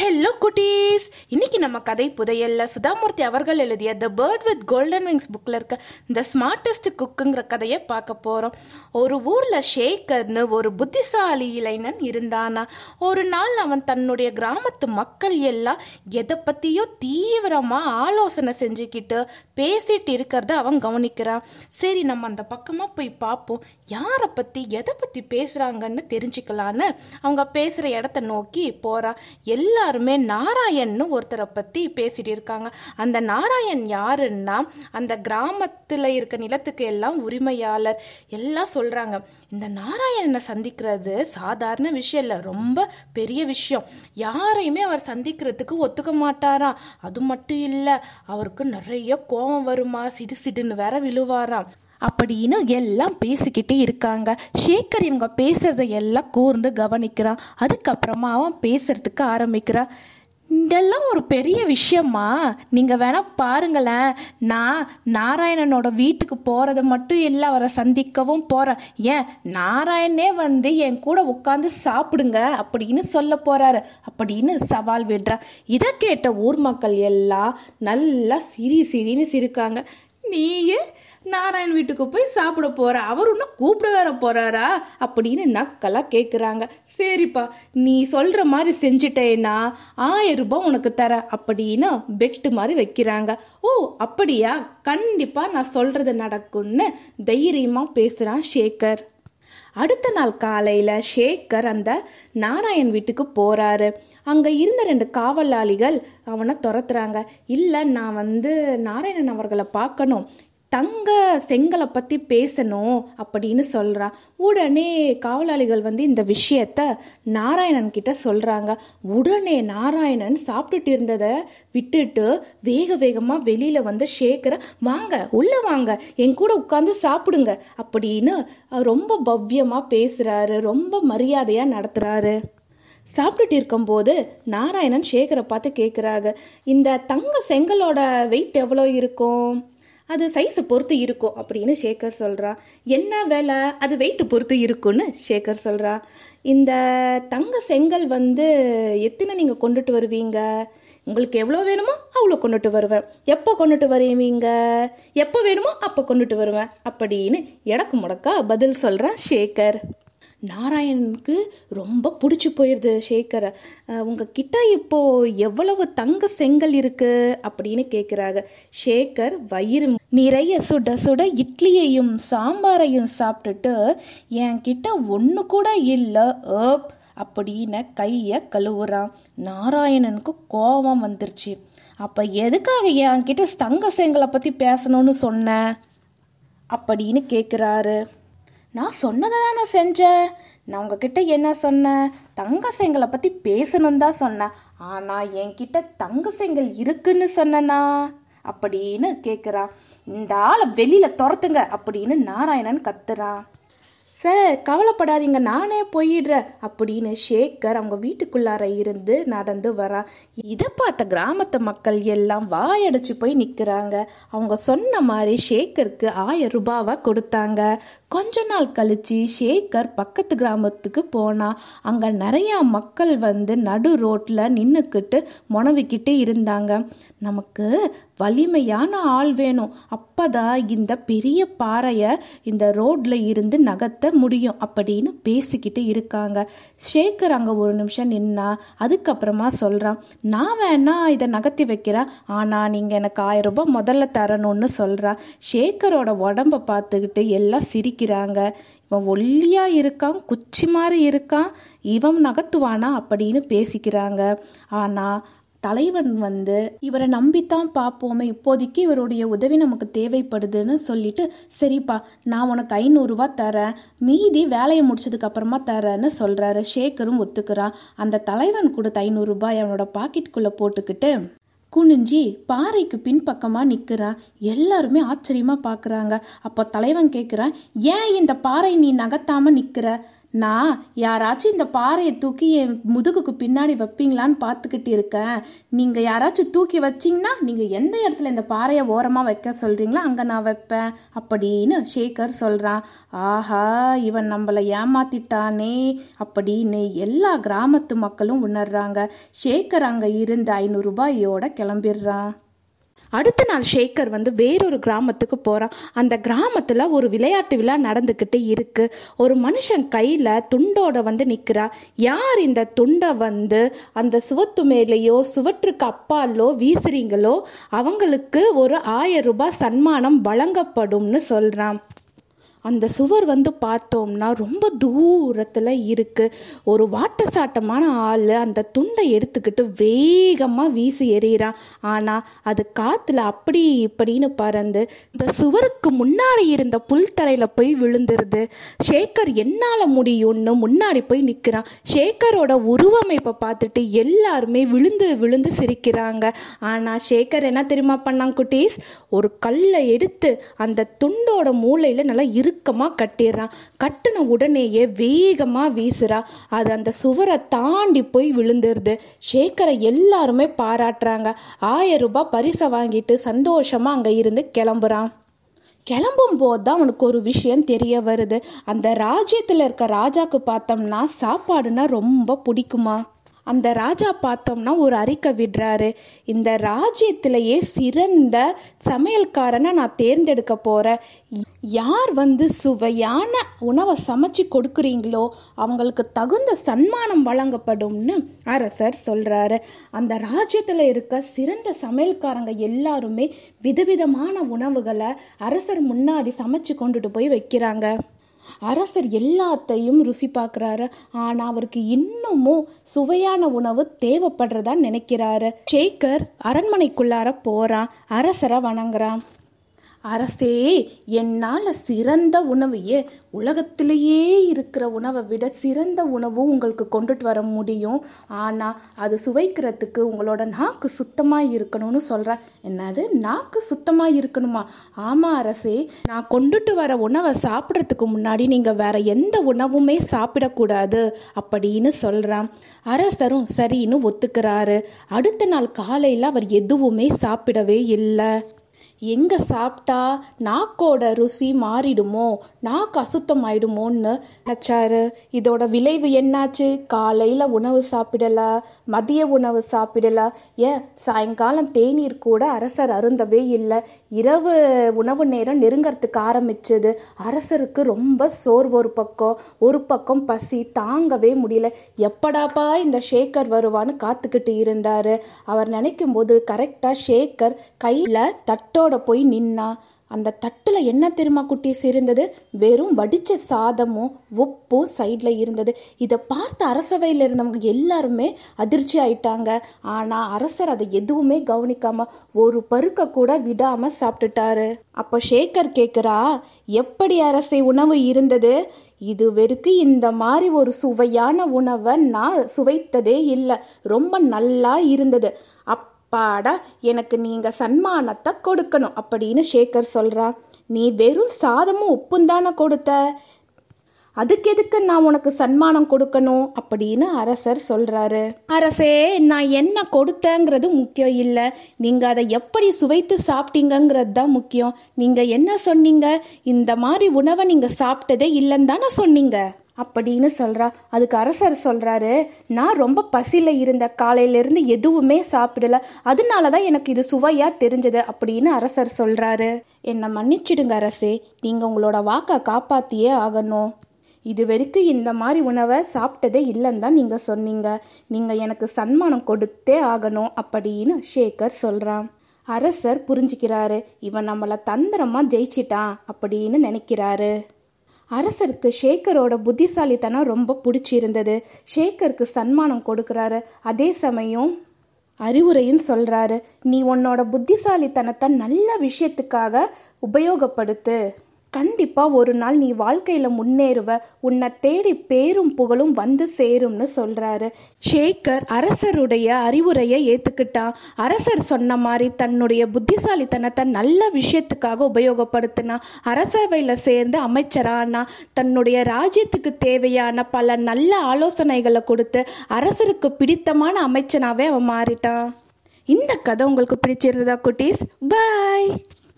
Hello குட்டீஸ் இன்னைக்கு நம்ம கதை புதையல்ல. சுதாமூர்த்தி அவர்கள் எழுதிய the bird with golden wings புக்கில் இருக்க த ஸ்மார்ட்டஸ்ட் குக்குங்கிற கதையை பார்க்க போகிறோம் ஒரு ஊரில் ஷேக்கர்னு ஒரு புத்திசாலி இளைஞன் இருந்தானா? ஒரு நாள் அவன் தன்னுடைய கிராமத்து மக்கள் எல்லாம் எதை பற்றியோ தீவிரமாக ஆலோசனை செஞ்சுக்கிட்டு பேசிட்டு இருக்கிறத அவன் கவனிக்கிறான். சரி நம்ம அந்த பக்கமாக போய் பார்ப்போம். யாரை பற்றி எதை பற்றி பேசுகிறாங்கன்னு தெரிஞ்சுக்கலான்னு அவங்க பேசுகிற இடத்த நோக்கி போகிறான் எல்லா எல்லாருமே நாராயண்னு ஒருத்தரை பற்றி பேசிட்டு இருக்காங்க. அந்த நாராயண் யாருன்னா அந்த கிராமத்தில் இருக்க நிலத்துக்கு எல்லாம் உரிமையாளர். எல்லாம் சொல்கிறாங்க இந்த நாராயணனை சந்திக்கிறது சாதாரண விஷயம் இல்லை ரொம்ப பெரிய விஷயம். யாரையுமே அவர் சந்திக்கிறதுக்கு ஒத்துக்க மாட்டாராம் அது மட்டும் இல்லை அவருக்கு நிறைய கோபம் வருமா? சிடு சிடுன்னு வேற விழுவாராம் அப்படின்னு எல்லாம் பேசிக்கிட்டே இருக்காங்க. சேகர் இவங்க பேசுறத எல்லாம் கூர்ந்து கவனிக்கிறான் அதுக்கப்புறமா அவன் பேசுறதுக்கு ஆரம்பிக்கிறான் இதெல்லாம் ஒரு பெரிய விஷயமா? நீங்கள் வேணால் பாருங்களேன். நான் நாராயணனோட வீட்டுக்கு போகிறத மட்டும் இல்லை அவரை சந்திக்கவும் போகிறேன் ஏன்? நாராயணனே வந்து என் கூட உட்காந்து சாப்பிடுங்க அப்படின்னு சொல்ல போகிறாரு அப்படின்னு சவால் விடுறா. இதை கேட்ட ஊர் மக்கள் எல்லாம் நல்லா சிரி சிரின்னு சிரிக்காங்க. நீயே நாராயண் வீட்டுக்கு போய் சாப்பிட போகிற அவர் இன்னும் கூப்பிட வேற போகிறாரா அப்படின்னு நக்கலாக கேட்குறாங்க சரிப்பா நீ சொல்கிற மாதிரி செஞ்சுட்டேன்னா ஆயிரம் ரூபாய் உனக்கு தர அப்படின்னு பெட்டு மாதிரி வைக்கிறாங்க. ஓ அப்படியா? கண்டிப்பாக நான் சொல்கிறது நடக்கும்னு தைரியமாக பேசுகிறான் ஷேகர் அடுத்த நாள் காலையில் ஷேகர் அந்த நாராயண் வீட்டுக்கு போகிறாரு அங்கே இருந்த ரெண்டு காவலாளிகள் அவனை துரத்துறாங்க. இல்லை நான் வந்து நாராயணன் அவர்களை பார்க்கணும். தங்க செங்கலை பற்றி பேசணும் அப்படின்னு சொல்கிறான் உடனே காவலாளிகள் வந்து இந்த விஷயத்த நாராயணன் கிட்ட சொல்கிறாங்க உடனே நாராயணன் சாப்பிட்டுட்டு இருந்ததை விட்டுட்டு வேக வேகமாக வெளியில் வந்து ஷேக்கரை வாங்க உள்ளே வாங்க என் கூட உட்காந்து சாப்பிடுங்க அப்படின்னு ரொம்ப பவ்யமாக பேசுகிறாரு ரொம்ப மரியாதையாக நடத்துகிறாரு சாப்பிட்டுட்டு இருக்கும்போது நாராயணன் ஷேகரை பார்த்து கேட்குறாங்க இந்த தங்க செங்கலோட வெயிட் எவ்வளோ இருக்கும்? அது சைஸை பொறுத்து இருக்கும் அப்படின்னு ஷேகர் சொல்கிறான் என்ன வேலை? அது வெயிட்டு பொறுத்து இருக்கும்னு ஷேகர் சொல்கிறா இந்த தங்க செங்கல் வந்து எத்தனை நீங்கள் கொண்டுட்டு வருவீங்க? உங்களுக்கு எவ்வளோ வேணுமோ அவ்வளோ கொண்டுட்டு வருவேன். எப்போ கொண்டுட்டு வருவீங்க? எப்போ வேணுமோ அப்போ கொண்டுட்டு வருவேன் அப்படின்னு எடக்கு முடக்கா பதில் சொல்கிறான் ஷேகர் நாராயணனுக்கு ரொம்ப பிடிச்சி போயிடுது ஷேக்கரை உங்ககிட்ட இப்போது எவ்வளவு தங்க செங்கல் இருக்குது அப்படின்னு கேட்குறாங்க ஷேகர் வயிறு நிறைய சுட சுட இட்லியையும் சாம்பாரையும் சாப்பிட்டுட்டு என் கிட்ட ஒன்று கூட இல்லை ஏப் அப்படின்னு கையை கழுவுறான். நாராயணனுக்கு கோபம் வந்துருச்சு. அப்போ எதுக்காக என்கிட்ட தங்க செங்கலை பற்றி பேசணும்னு சொன்ன? அப்படின்னு கேட்குறாரு நான் சொன்னதை தானே செஞ்சேன். நான் உங்ககிட்ட என்ன சொன்னேன்? தங்க செங்கலை பற்றி பேசணும்னு தான் சொன்னேன். ஆனால் என்கிட்ட தங்க செங்கல் இருக்குன்னு சொன்னனா? அப்படின்னு கேட்குறான் இந்த ஆளை வெளியில் துரத்துங்க அப்படின்னு நாராயணன் கத்துறான். சார் கவலைப்படாதீங்க நானே போயிடுறேன் அப்படின்னு ஷேக்கர் அவங்க வீட்டுக்குள்ளார இருந்து நடந்து வரான் இதை பார்த்த கிராமத்து மக்கள் எல்லாம் வாயடைச்சு போய் நிற்கிறாங்க அவங்க சொன்ன மாதிரி ஷேக்கருக்கு ஆயிரம் ரூபாவை கொடுத்தாங்க. கொஞ்ச நாள் கழிச்சு ஷேகர் பக்கத்து கிராமத்துக்கு போனா. அங்கே நிறையா மக்கள் வந்து நடு ரோட்டில் நின்றுக்கிட்டு முனவிக்கிட்டு இருந்தாங்க. நமக்கு வலிமையான ஆள் வேணும். அப்பதான் இந்த பெரிய பாறையை இந்த ரோட்ல இருந்து நகர்த்த முடியும் அப்படின்னு பேசிக்கிட்டு இருக்காங்க. ஷேகர் அங்கே ஒரு நிமிஷம் நின்னா அதுக்கப்புறமா சொல்கிறான் நான் வேணா இதை நகர்த்தி வைக்கிறேன். ஆனால் நீங்கள் எனக்கு ஆயிரம் ரூபாய் முதல்ல தரணும்னு சொல்கிறான் ஷேகரோட உடம்ப பார்த்துக்கிட்டு எல்லாம் சிரிக்கிறாங்க. இவன் ஒல்லியாக இருக்கான் குச்சி மாதிரி இருக்கான். இவன் நகர்த்துவானா? அப்படின்னு பேசிக்கிறாங்க. ஆனால் தலைவன் வந்து இவரை நம்பித்தான் பார்ப்போமே இப்போதைக்கு இவருடைய உதவி நமக்கு தேவைப்படுதுன்னு சொல்லிட்டு சரிப்பா நான் உனக்கு ஐநூறுரூவா தரேன் மீதி வேலையை முடிச்சதுக்கு அப்புறமா தரேன்னு சொல்கிறாரு ஷேக்கரும் ஒத்துக்கிறான். அந்த தலைவன் கொடுத்த ஐநூறுரூபாய் அவனோட பாக்கெட்டுக்குள்ளே போட்டுக்கிட்டு குனிஞ்சி பாறைக்கு பின்பக்கமாக நிற்கிறான் எல்லாருமே ஆச்சரியமாக பார்க்குறாங்க அப்போ தலைவன் கேட்குறான் ஏன் இந்த பாறை நீ நகர்த்தாமல் நிற்கிற நான் யாராச்சும் இந்த பாறையை தூக்கி என் முதுகுக்கு பின்னாடி வைப்பீங்களான்னு பார்த்துக்கிட்டு இருக்கேன். நீங்கள் யாராச்சும் தூக்கி வச்சிங்கன்னா நீங்கள் எந்த இடத்துல இந்த பாறையை ஓரமாக வைக்க சொல்கிறீங்களோ அங்கே நான் வைப்பேன் அப்படின்னு ஷேகர் சொல்கிறான் ஆஹா இவன் நம்மளை ஏமாத்திட்டானே அப்படின்னு எல்லா கிராமத்து மக்களும் உணர்றாங்க. ஷேகர் அங்கே இருந்து ஐநூறுரூபாயோட கிளம்பிடுறான். அடுத்த நாள் ஷேகர் வந்து வேறொரு கிராமத்துக்கு போகிறான் அந்த கிராமத்தில் ஒரு விளையாட்டு விழா நடந்துக்கிட்டு இருக்கு. ஒரு மனுஷன் கையில் துண்டோட வந்து நிற்கிறா யார் இந்த துண்டை வந்து அந்த சுவத்து மேலேயோ சுவற்றுக்கு அப்பாலோ வீசுறீங்களோ அவங்களுக்கு ஒரு ஆயிரம் ரூபாய் சன்மானம் வழங்கப்படும்னு சொல்கிறான் அந்த சுவர் வந்து பார்த்தோம்னா ரொம்ப தூரத்தில் இருக்குது ஒரு வாட்டசாட்டமான ஆள் அந்த துண்டை எடுத்துக்கிட்டு வேகமாக வீசி எறிகிறான். ஆனால் அது காற்றுல அப்படி இப்படின்னு பறந்து இந்த சுவருக்கு முன்னாடி இருந்த புல்தரையில் போய் விழுந்துருது. ஷேகர் என்னால் முடியும்னு முன்னாடி போய் நிற்கிறான் ஷேகரோட உருவமைப்பை பார்த்துட்டு எல்லாருமே விழுந்து விழுந்து சிரிக்கிறாங்க. ஆனால் ஷேகர் என்ன தெரியுமா பண்ணாங்க குட்டீஸ்? ஒரு கல்லை எடுத்து அந்த துண்டோட மூளையில் நல்லா இறுக்கமாக கட்டிடுறான் கட்டின உடனேயே வேகமாக வீசுறா. அது அந்த சுவரை தாண்டி போய் விழுந்துருது. சேகரை எல்லாருமே பாராட்டுறாங்க. ஆயிரம் ரூபாய் பரிசை வாங்கிட்டு சந்தோஷமாக அங்கே இருந்து கிளம்புறான். கிளம்பும் போது தான் அவனுக்கு ஒரு விஷயம் தெரிய வருது. அந்த ராஜ்யத்தில் இருக்க ராஜாக்கு பார்த்தோம்னா சாப்பாடுனா ரொம்ப பிடிக்குமா? அந்த ராஜா பார்த்தோம்னா ஒரு அறிக்கை விடுறாரு. இந்த ராஜ்யத்திலேயே சிறந்த சமையல்காரனை நான் தேர்ந்தெடுக்க போகிறேன் யார் வந்து சுவையான உணவை சமைச்சு கொடுக்குறீங்களோ அவங்களுக்கு தகுந்த சன்மானம் வழங்கப்படும்னு அரசர் சொல்கிறாரு அந்த ராஜ்யத்தில் இருக்க சிறந்த சமையல்காரங்க எல்லாருமே விதவிதமான உணவுகளை அரசர் முன்னாடி சமைச்சு கொண்டுட்டு போய் வைக்கிறாங்க. அரசர் எல்லாத்தையும் ருசி பார்க்குறாரு. ஆனால் அவருக்கு இன்னமும் சுவையான உணவு தேவைப்படுறதா நினைக்கிறாரு. ஷேகர் அரண்மனைக்குள்ளார போகிறான் அரசரை வணங்குறான். அரசே என்னால் சிறந்த உணவையே உலகத்திலேயே இருக்கிற உணவை விட சிறந்த உணவு உங்களுக்கு கொண்டுட்டு வர முடியும். ஆனால் அது சுவைக்கிறதுக்கு உங்களோட நாக்கு சுத்தமாக இருக்கணும்னு சொல்கிறேன் என்னது? நாக்கு சுத்தமாக இருக்கணுமா? ஆமாம் அரசே நான் கொண்டுட்டு வர உணவை சாப்பிட்றதுக்கு முன்னாடி நீங்கள் வேற எந்த உணவுமே சாப்பிடக்கூடாது அப்படின்னு சொல்கிறான் அரசரும் சரின்னு ஒத்துக்கிறாரு. அடுத்த நாள் காலையில் அவர் எதுவுமே சாப்பிடவே இல்லை. எங்கே சாப்பிட்டா நாக்கோட ருசி மாறிடுமோ? நாக்கு அசுத்தமாயிடுமோன்னு நினச்சாரு. இதோட விளைவு என்னாச்சு? காலையில் உணவு சாப்பிடல மதிய உணவு சாப்பிடல. ஏன்? சாயங்காலம் தேநீர் கூட அரசர் அருந்தவே இல்லை. இரவு உணவு நேரம் நெருங்கறதுக்கு ஆரம்பிச்சது. அரசருக்கு ரொம்ப சோர்வு ஒரு பக்கம். ஒரு பக்கம் பசி தாங்கவே முடியல. எப்படாப்பா இந்த ஷேகர் வருவான்னு காத்துக்கிட்டு இருந்தாரு. அவர் நினைக்கும் போது கரெக்டாக ஷேகர் கையில் தட்டோட போய் நின்னா அந்த தட்டில் என்ன தெரியுமா குட்டீஸ் இருந்தது வெறும் வடித்த சாதமும் உப்பும் சைடில் இருந்தது. இதை பார்த்த அரசவையில் இருந்தவங்க எல்லாருமே அதிர்ச்சி ஆயிட்டாங்க. ஆனால் அரசர் அதை எதுவுமே கவனிக்காம ஒரு பருக்க கூட விடாம சாப்பிட்டுட்டாரு. அப்போ ஷேகர் கேட்குறா எப்படி அரசை உணவு இருந்தது? இது வரைக்கும் இந்த மாதிரி ஒரு சுவையான உணவை நான் சுவைத்ததே இல்லை. ரொம்ப நல்லா இருந்தது. அப்பாடா எனக்கு நீங்கள் சன்மானத்தை கொடுக்கணும் அப்படின்னு ஷேகர் சொல்கிறான் நீ வெறும் சாதமும் உப்பும் தானே கொடுத்த? அதுக்கு எதுக்கு நான் உனக்கு சன்மானம் கொடுக்கணும் அப்படின்னு அரசர் சொல்றாரு. அரசே நான் என்ன கொடுத்தேங்கிறது முக்கியம் இல்லை. நீங்க அதை எப்படி சுவைத்து சாப்பிட்டீங்கிறது தான் முக்கியம். நீங்க என்ன சொன்னீங்க? இந்த மாதிரி உணவை நீங்க சாப்பிட்டதே இல்லைன்னு தானே சொன்னீங்க. அப்படின்னு சொல்கிறா அதுக்கு அரசர் சொல்கிறாரு நான் ரொம்ப பசியில் இருந்த காலையிலேருந்து எதுவுமே சாப்பிடல. அதனால தான் எனக்கு இது சுவையாக தெரிஞ்சது அப்படின்னு அரசர் சொல்கிறாரு என்னை மன்னிச்சிடுங்க அரசே நீங்கள் உங்களோட வாக்கை காப்பாத்தியே ஆகணும். இது வரைக்கும் இந்த மாதிரி உணவை சாப்பிட்டதே இல்லைன்னு தான் நீங்கள் சொன்னீங்க. நீங்கள் எனக்கு சன்மானம் கொடுத்தே ஆகணும் அப்படின்னு ஷேகர் சொல்கிறான் அரசர் புரிஞ்சுக்கிறாரு. இவன் நம்மளை தந்திரமாக ஜெயிச்சிட்டான் அப்படின்னு நினைக்கிறாரு. அரசருக்கு ஷேகரோட புத்திசாலித்தனம் ரொம்ப பிடிச்சிருந்தது. ஷேகருக்கு சன்மானம் கொடுக்குறாரு. அதே சமயம் அறிவுரையும் சொல்கிறாரு நீ உன்னோட புத்திசாலித்தனத்தை நல்ல விஷயத்துக்காக உபயோகப்படுத்து. கண்டிப்பாக ஒரு நாள் நீ வாழ்க்கையில் முன்னேறுவ. உன்னை தேடி பேரும் புகழும் வந்து சேரும்னு சொல்கிறாரு ஷேகர் அரசருடைய அறிவுரையை ஏற்றுக்கிட்டான் அரசர் சொன்ன மாதிரி தன்னுடைய புத்திசாலித்தனத்தை நல்ல விஷயத்துக்காக உபயோகப்படுத்தினான். அரசவையில் சேர்ந்து அமைச்சரானா தன்னுடைய ராஜ்யத்துக்கு தேவையான பல நல்ல ஆலோசனைகளை கொடுத்து அரசருக்கு பிடித்தமான அமைச்சனாகவே அவன் மாறிட்டான். இந்த கதை உங்களுக்கு பிடிச்சிருந்ததா குட்டீஸ்? பாய்